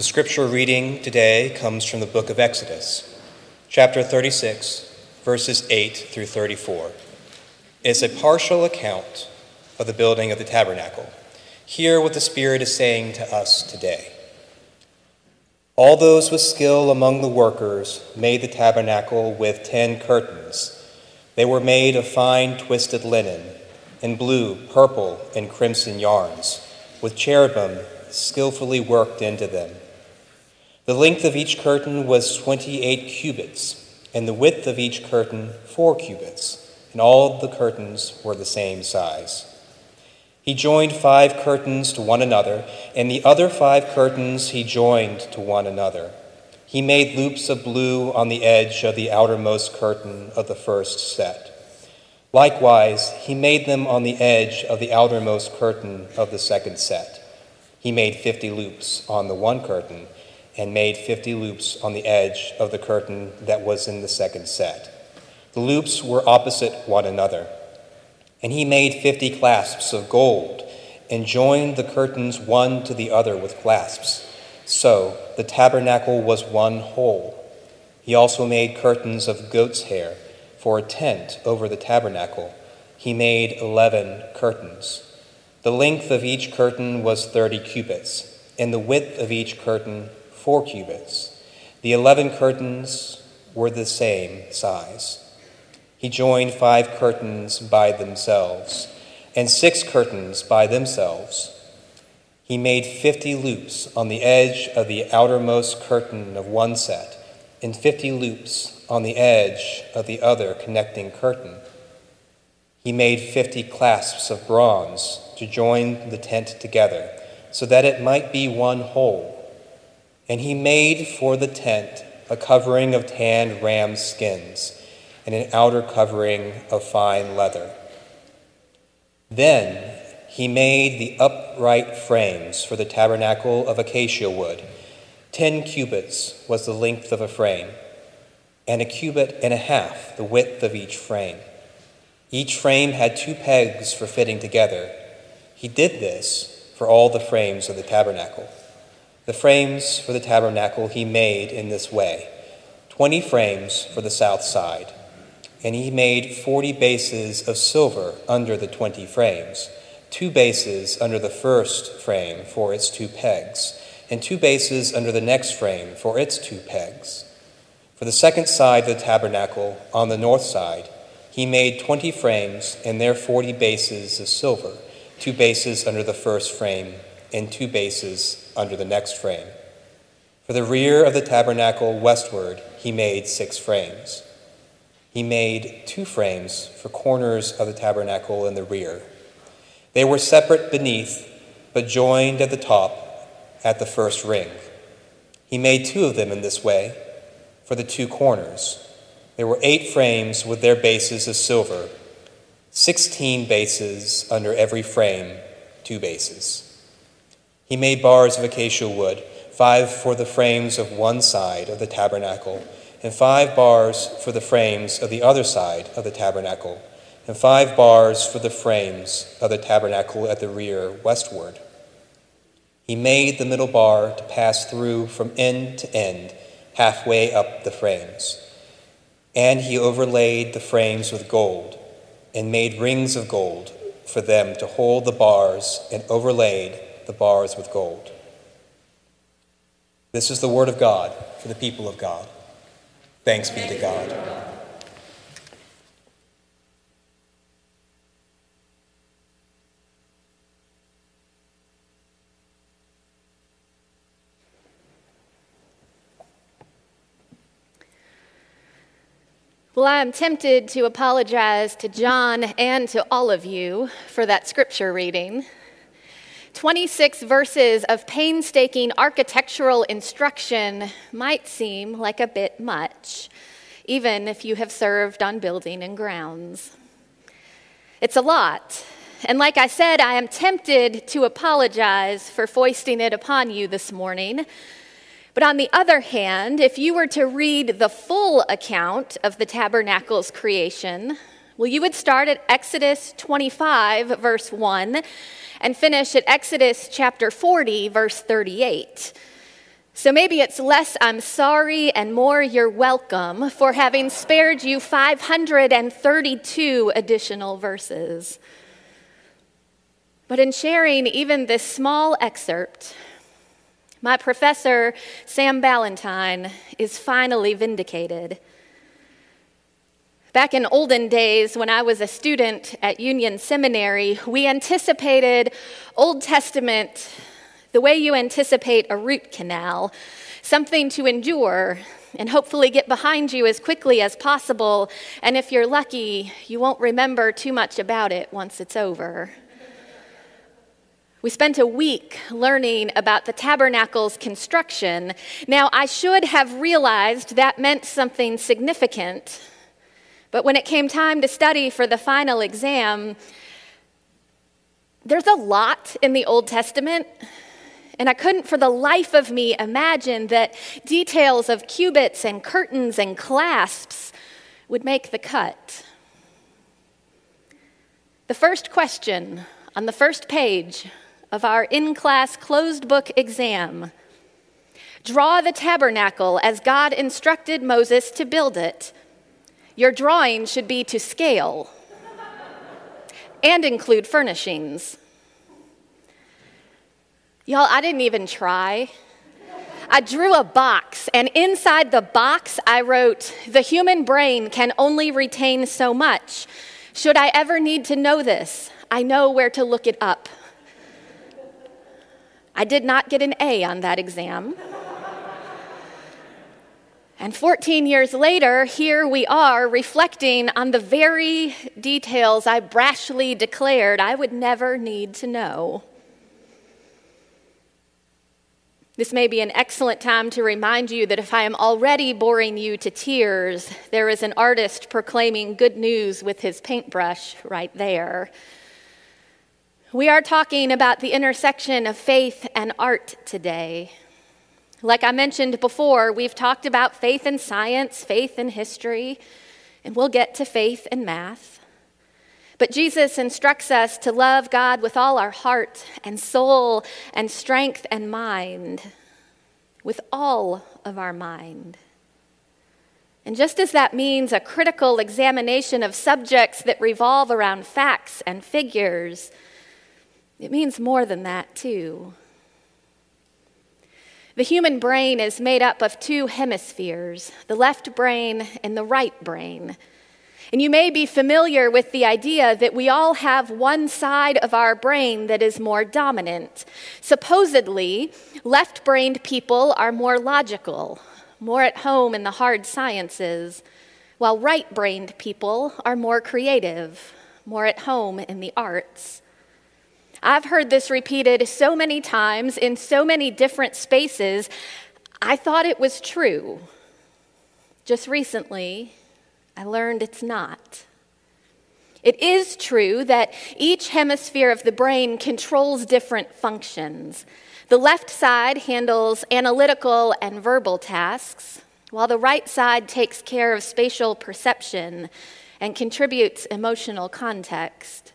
The scripture reading today comes from the book of Exodus, chapter 36, verses 8 through 34. It's a partial account of the building of the tabernacle. Hear what the Spirit is saying to us today. All those with skill among the workers made the tabernacle with ten curtains. They were made of fine twisted linen, in blue, purple, and crimson yarns, with cherubim skillfully worked into them. The length of each curtain was 28 cubits, and the width of each curtain four cubits, and all the curtains were the same size. He joined five curtains to one another, and the other five curtains he joined to one another. He made loops of blue on the edge of the outermost curtain of the first set. Likewise, he made them on the edge of the outermost curtain of the second set. He made fifty loops on the one curtain and made 50 loops on the edge of the curtain that was in the second set. The loops were opposite one another. And he made 50 clasps of gold and joined the curtains one to the other with clasps. So the tabernacle was one whole. He also made curtains of goat's hair for a tent over the tabernacle. He made 11 curtains. The length of each curtain was 30 cubits, and the width of each curtain four cubits. The eleven curtains were the same size. He joined five curtains by themselves and six curtains by themselves. He made fifty loops on the edge of the outermost curtain of one set, and fifty loops on the edge of the other connecting curtain. He made fifty clasps of bronze to join the tent together, so that it might be one whole. And he made for the tent a covering of tanned ram skins and an outer covering of fine leather. Then he made the upright frames for the tabernacle of acacia wood. Ten cubits was the length of a frame, and a cubit and a half the width of each frame. Each frame had two pegs for fitting together. He did this for all the frames of the tabernacle. The frames for the tabernacle he made in this way 20 frames for the south side. And he made 40 bases of silver under the 20 frames, two bases under the first frame for its two pegs, and two bases under the next frame for its two pegs. For the second side of the tabernacle, on the north side, he made 20 frames and their 40 bases of silver, two bases under the first frame and two bases under the next frame. For the rear of the tabernacle westward, he made six frames. He made two frames for corners of the tabernacle in the rear. They were separate beneath, but joined at the top at the first ring. He made two of them in this way for the two corners. There were eight frames with their bases of silver, sixteen bases under every frame, two bases. He made bars of acacia wood, five for the frames of one side of the tabernacle, and five bars for the frames of the other side of the tabernacle, and five bars for the frames of the tabernacle at the rear westward. He made the middle bar to pass through from end to end, halfway up the frames. And he overlaid the frames with gold, and made rings of gold for them to hold the bars, and overlaid the bars with gold. This is the word of God for the people of God. Thanks be to God. Well, I am tempted to apologize to John and to all of you for that scripture reading. 26 verses of painstaking architectural instruction might seem like a bit much, even if you have served on building and grounds. It's a lot. And like I said, I am tempted to apologize for foisting it upon you this morning. But on the other hand, if you were to read the full account of the tabernacle's creation, well, you would start at Exodus 25, verse 1, and finish at Exodus chapter 40, verse 38. So maybe it's less I'm sorry and more you're welcome for having spared you 532 additional verses. But in sharing even this small excerpt, my professor, Sam Ballantyne, is finally vindicated. Back in olden days, when I was a student at Union Seminary, we anticipated Old Testament the way you anticipate a root canal, something to endure and hopefully get behind you as quickly as possible. And if you're lucky, you won't remember too much about it once it's over. We spent a week learning about the tabernacle's construction. Now, I should have realized that meant something significant, but when it came time to study for the final exam, there's a lot in the Old Testament and I couldn't for the life of me imagine that details of cubits and curtains and clasps would make the cut. The first question on the first page of our in class closed book exam Draw the tabernacle as God instructed Moses to build it. Your drawing should be to scale and include furnishings. Y'all, I didn't even try. I drew a box, and inside the box, I wrote, The human brain can only retain so much. Should I ever need to know this, I know where to look it up. I did not get an A on that exam. And 14 years later, here we are reflecting on the very details I brashly declared I would never need to know. This may be an excellent time to remind you that if I am already boring you to tears, there is an artist proclaiming good news with his paintbrush right there. We are talking about the intersection of faith and art today. Like I mentioned before, we've talked about faith and science, faith and history, and we'll get to faith and math. But Jesus instructs us to love God with all our heart and soul and strength and mind, with all of our mind. And just as that means a critical examination of subjects that revolve around facts and figures, it means more than that, too. The human brain is made up of two hemispheres the left brain and the right brain. And you may be familiar with the idea that we all have one side of our brain that is more dominant. Supposedly, left brained people are more logical, more at home in the hard sciences, while right brained people are more creative, more at home in the arts. I've heard this repeated so many times in so many different spaces, I thought it was true. Just recently, I learned it's not. It is true that each hemisphere of the brain controls different functions. The left side handles analytical and verbal tasks, while the right side takes care of spatial perception and contributes emotional context.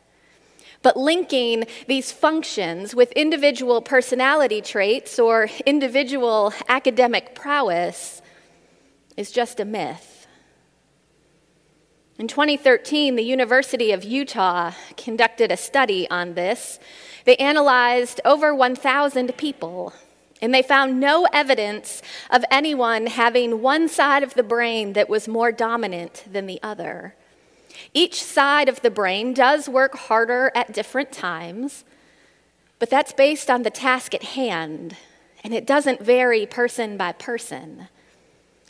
But linking these functions with individual personality traits or individual academic prowess is just a myth. In 2013, the University of Utah conducted a study on this. They analyzed over 1,000 people, and they found no evidence of anyone having one side of the brain that was more dominant than the other. Each side of the brain does work harder at different times, but that's based on the task at hand, and it doesn't vary person by person.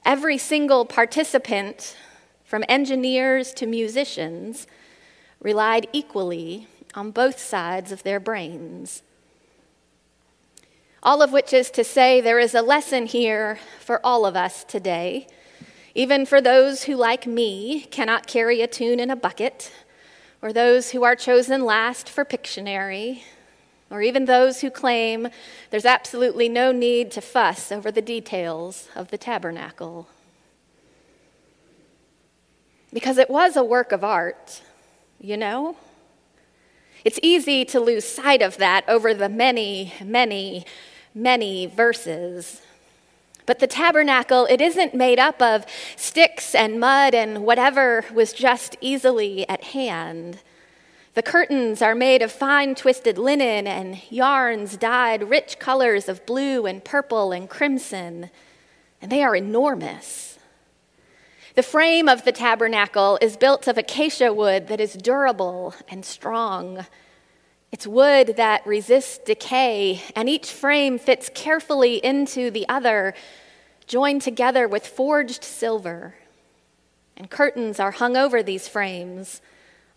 Every single participant from engineers to musicians, relied equally on both sides of their brains. All of which is to say, there is a lesson here for all of us today, even for those who, like me, cannot carry a tune in a bucket, or those who are chosen last for Pictionary, or even those who claim there's absolutely no need to fuss over the details of the tabernacle because it was a work of art, you know? It's easy to lose sight of that over the many, many, many verses. But the tabernacle, it isn't made up of sticks and mud and whatever was just easily at hand. The curtains are made of fine twisted linen and yarns dyed rich colors of blue and purple and crimson, and they are enormous. The frame of the tabernacle is built of acacia wood that is durable and strong. It's wood that resists decay, and each frame fits carefully into the other, joined together with forged silver. And curtains are hung over these frames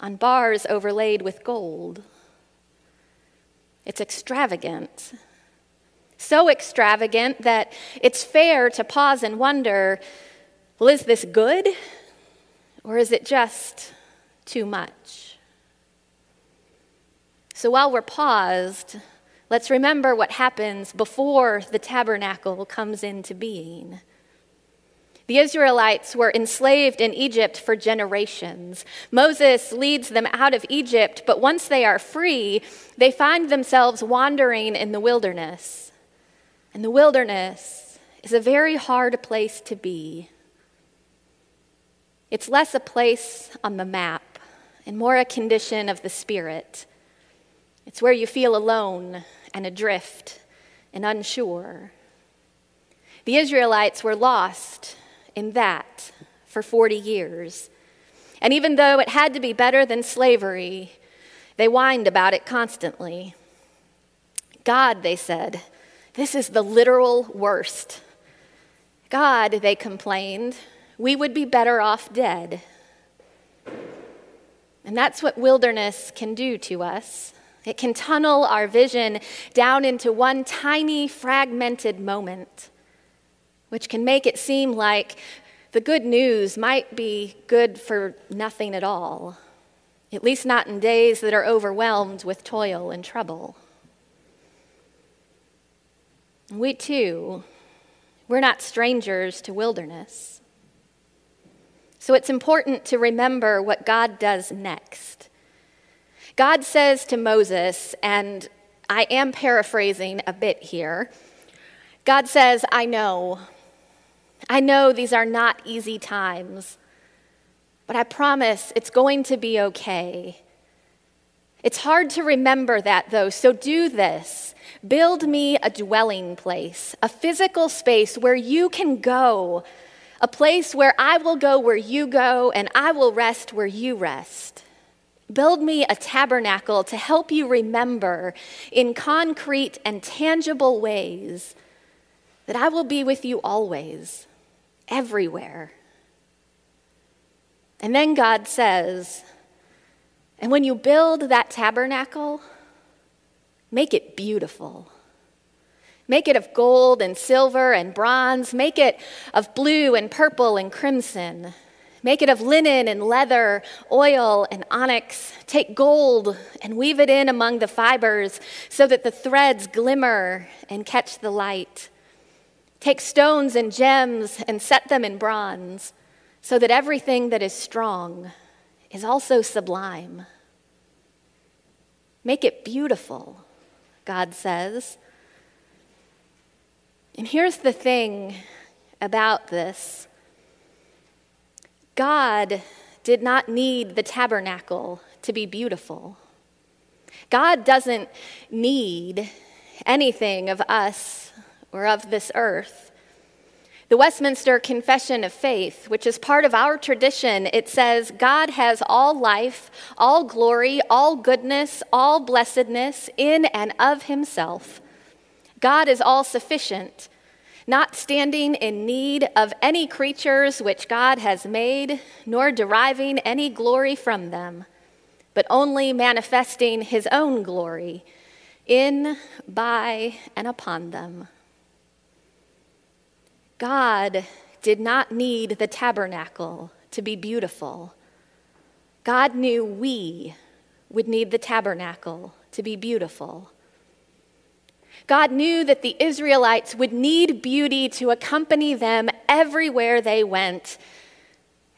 on bars overlaid with gold. It's extravagant. So extravagant that it's fair to pause and wonder well, is this good? Or is it just too much? So while we're paused, let's remember what happens before the tabernacle comes into being. The Israelites were enslaved in Egypt for generations. Moses leads them out of Egypt, but once they are free, they find themselves wandering in the wilderness. And the wilderness is a very hard place to be. It's less a place on the map and more a condition of the spirit. It's where you feel alone and adrift and unsure. The Israelites were lost in that for 40 years. And even though it had to be better than slavery, they whined about it constantly. God, they said, this is the literal worst. God, they complained, we would be better off dead. And that's what wilderness can do to us. It can tunnel our vision down into one tiny, fragmented moment which can make it seem like the good news might be good for nothing at all, at least not in days that are overwhelmed with toil and trouble. We too, we're not strangers to wilderness. So it's important to remember what God does next. God says to Moses, and I am paraphrasing a bit here God says, I know I know these are not easy times, but I promise it's going to be okay. It's hard to remember that though, so do this. Build me a dwelling place, a physical space where you can go, a place where I will go where you go and I will rest where you rest. Build me a tabernacle to help you remember in concrete and tangible ways that I will be with you always everywhere. And then God says, and when you build that tabernacle, make it beautiful. Make it of gold and silver and bronze. Make it of blue and purple and crimson. Make it of linen and leather, oil and onyx. Take gold and weave it in among the fibers so that the threads glimmer and catch the light. Take stones and gems and set them in bronze, so that everything that is strong is also sublime. Make it beautiful, God says. And here's the thing about this God did not need the tabernacle to be beautiful. God doesn't need anything of us or of this earth. The Westminster Confession of Faith, which is part of our tradition, it says, God has all life, all glory, all goodness, all blessedness in and of himself. God is all sufficient, not standing in need of any creatures which God has made, nor deriving any glory from them, but only manifesting his own glory in, by, and upon them. God did not need the tabernacle to be beautiful. God knew we would need the tabernacle to be beautiful. God knew that the Israelites would need beauty to accompany them everywhere they went.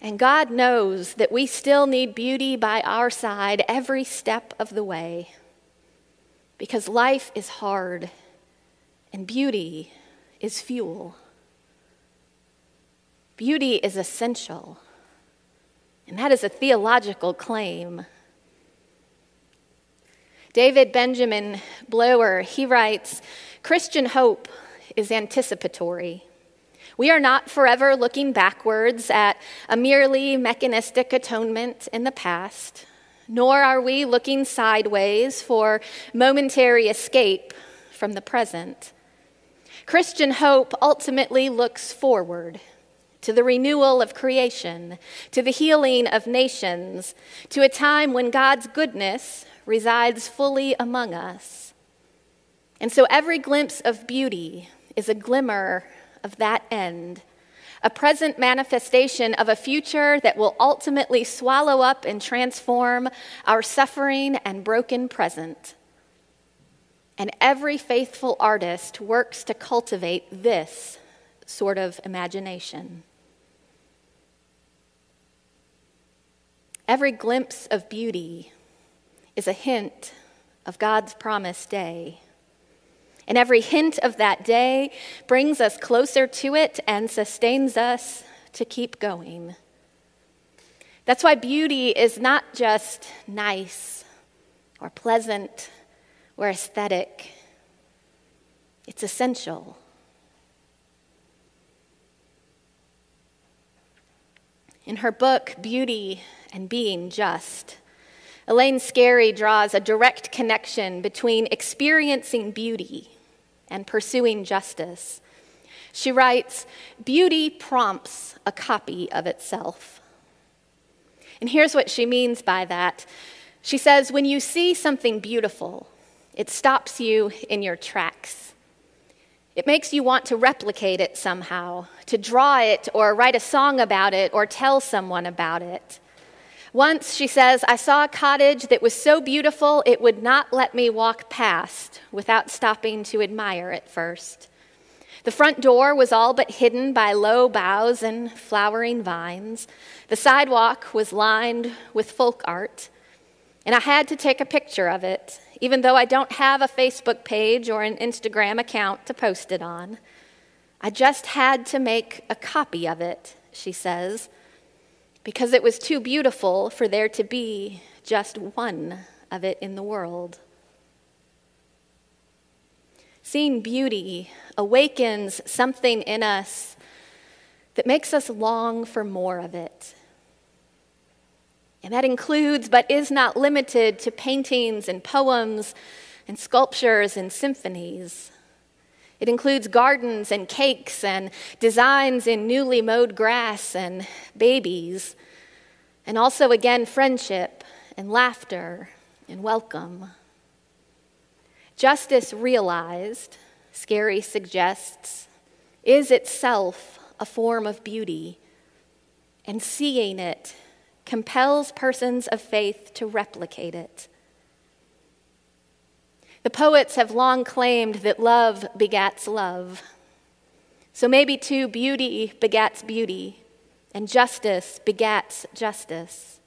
And God knows that we still need beauty by our side every step of the way. Because life is hard and beauty is fuel. Beauty is essential, and that is a theological claim. David Benjamin Blower, he writes Christian hope is anticipatory. We are not forever looking backwards at a merely mechanistic atonement in the past, nor are we looking sideways for momentary escape from the present. Christian hope ultimately looks forward to the renewal of creation, to the healing of nations, to a time when God's goodness resides fully among us. And so every glimpse of beauty is a glimmer of that end, a present manifestation of a future that will ultimately swallow up and transform our suffering and broken present. And every faithful artist works to cultivate this sort of imagination. Every glimpse of beauty is a hint of God's promised day. And every hint of that day brings us closer to it and sustains us to keep going. That's why beauty is not just nice or pleasant or aesthetic, it's essential. In her book, Beauty and Being Just, Elaine Scarry draws a direct connection between experiencing beauty and pursuing justice. She writes Beauty prompts a copy of itself. And here's what she means by that. She says, When you see something beautiful, it stops you in your tracks. It makes you want to replicate it somehow, to draw it or write a song about it or tell someone about it. Once, she says, I saw a cottage that was so beautiful it would not let me walk past without stopping to admire it first. The front door was all but hidden by low boughs and flowering vines. The sidewalk was lined with folk art, and I had to take a picture of it, even though I don't have a Facebook page or an Instagram account to post it on. I just had to make a copy of it, she says because it was too beautiful for there to be just one of it in the world. Seeing beauty awakens something in us that makes us long for more of it. And that includes, but is not limited to paintings and poems and sculptures and symphonies. It includes gardens and cakes and designs in newly mowed grass and babies, and also, again, friendship and laughter and welcome. Justice realized, Scarry suggests, is itself a form of beauty, and seeing it compels persons of faith to replicate it. The poets have long claimed that love begats love. So maybe too, beauty begats beauty, and justice begats justice.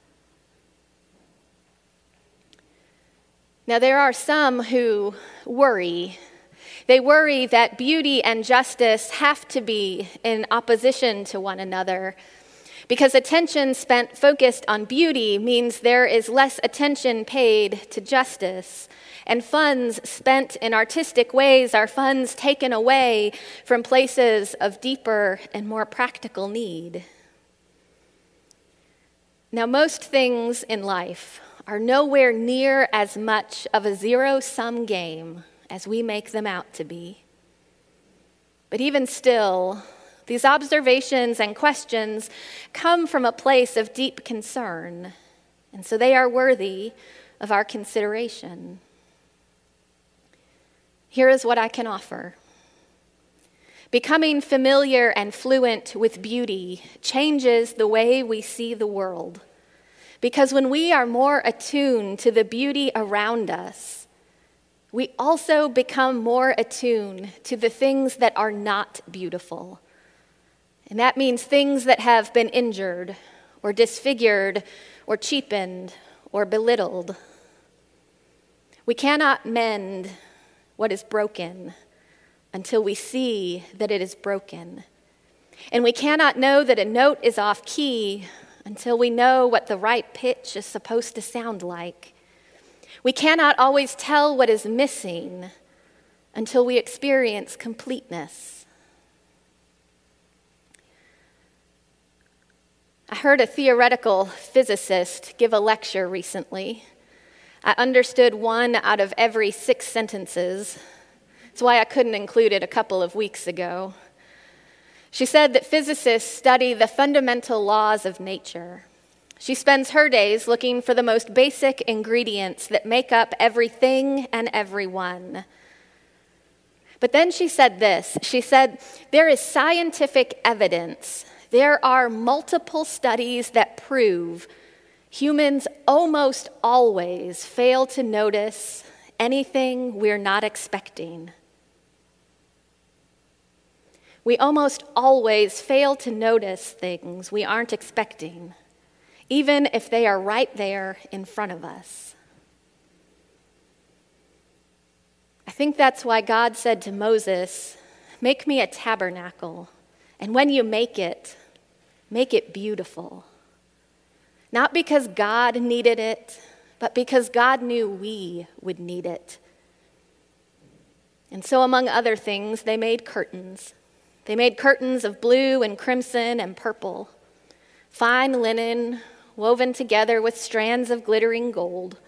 Now, there are some who worry. They worry that beauty and justice have to be in opposition to one another. Because attention spent focused on beauty means there is less attention paid to justice and funds spent in artistic ways are funds taken away from places of deeper and more practical need. Now, most things in life are nowhere near as much of a zero sum game as we make them out to be. But even still, these observations and questions come from a place of deep concern, and so they are worthy of our consideration. Here is what I can offer. Becoming familiar and fluent with beauty changes the way we see the world. Because when we are more attuned to the beauty around us, we also become more attuned to the things that are not beautiful. And that means things that have been injured or disfigured or cheapened or belittled. We cannot mend what is broken until we see that it is broken. And we cannot know that a note is off key until we know what the right pitch is supposed to sound like. We cannot always tell what is missing until we experience completeness. I heard a theoretical physicist give a lecture recently. I understood one out of every six sentences. That's why I couldn't include it a couple of weeks ago. She said that physicists study the fundamental laws of nature. She spends her days looking for the most basic ingredients that make up everything and everyone. But then she said this she said, There is scientific evidence, there are multiple studies that prove humans almost always fail to notice anything we're not expecting. We almost always fail to notice things we aren't expecting, even if they are right there in front of us. I think that's why God said to Moses, Make me a tabernacle, and when you make it, make it beautiful. Not because God needed it, but because God knew we would need it. And so, among other things, they made curtains. They made curtains of blue and crimson and purple, fine linen woven together with strands of glittering gold,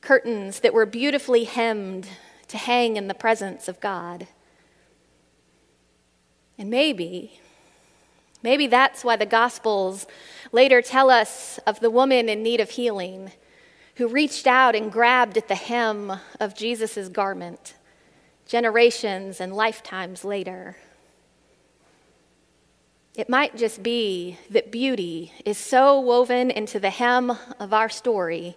curtains that were beautifully hemmed to hang in the presence of God. And maybe, maybe that's why the Gospels later tell us of the woman in need of healing who reached out and grabbed at the hem of Jesus' garment generations and lifetimes later. It might just be that beauty is so woven into the hem of our story.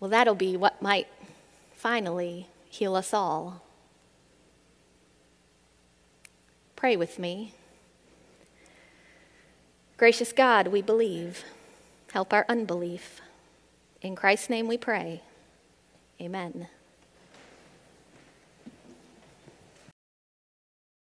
Well, that'll be what might finally heal us all. Pray with me. Gracious God, we believe. Help our unbelief. In Christ's name we pray. Amen.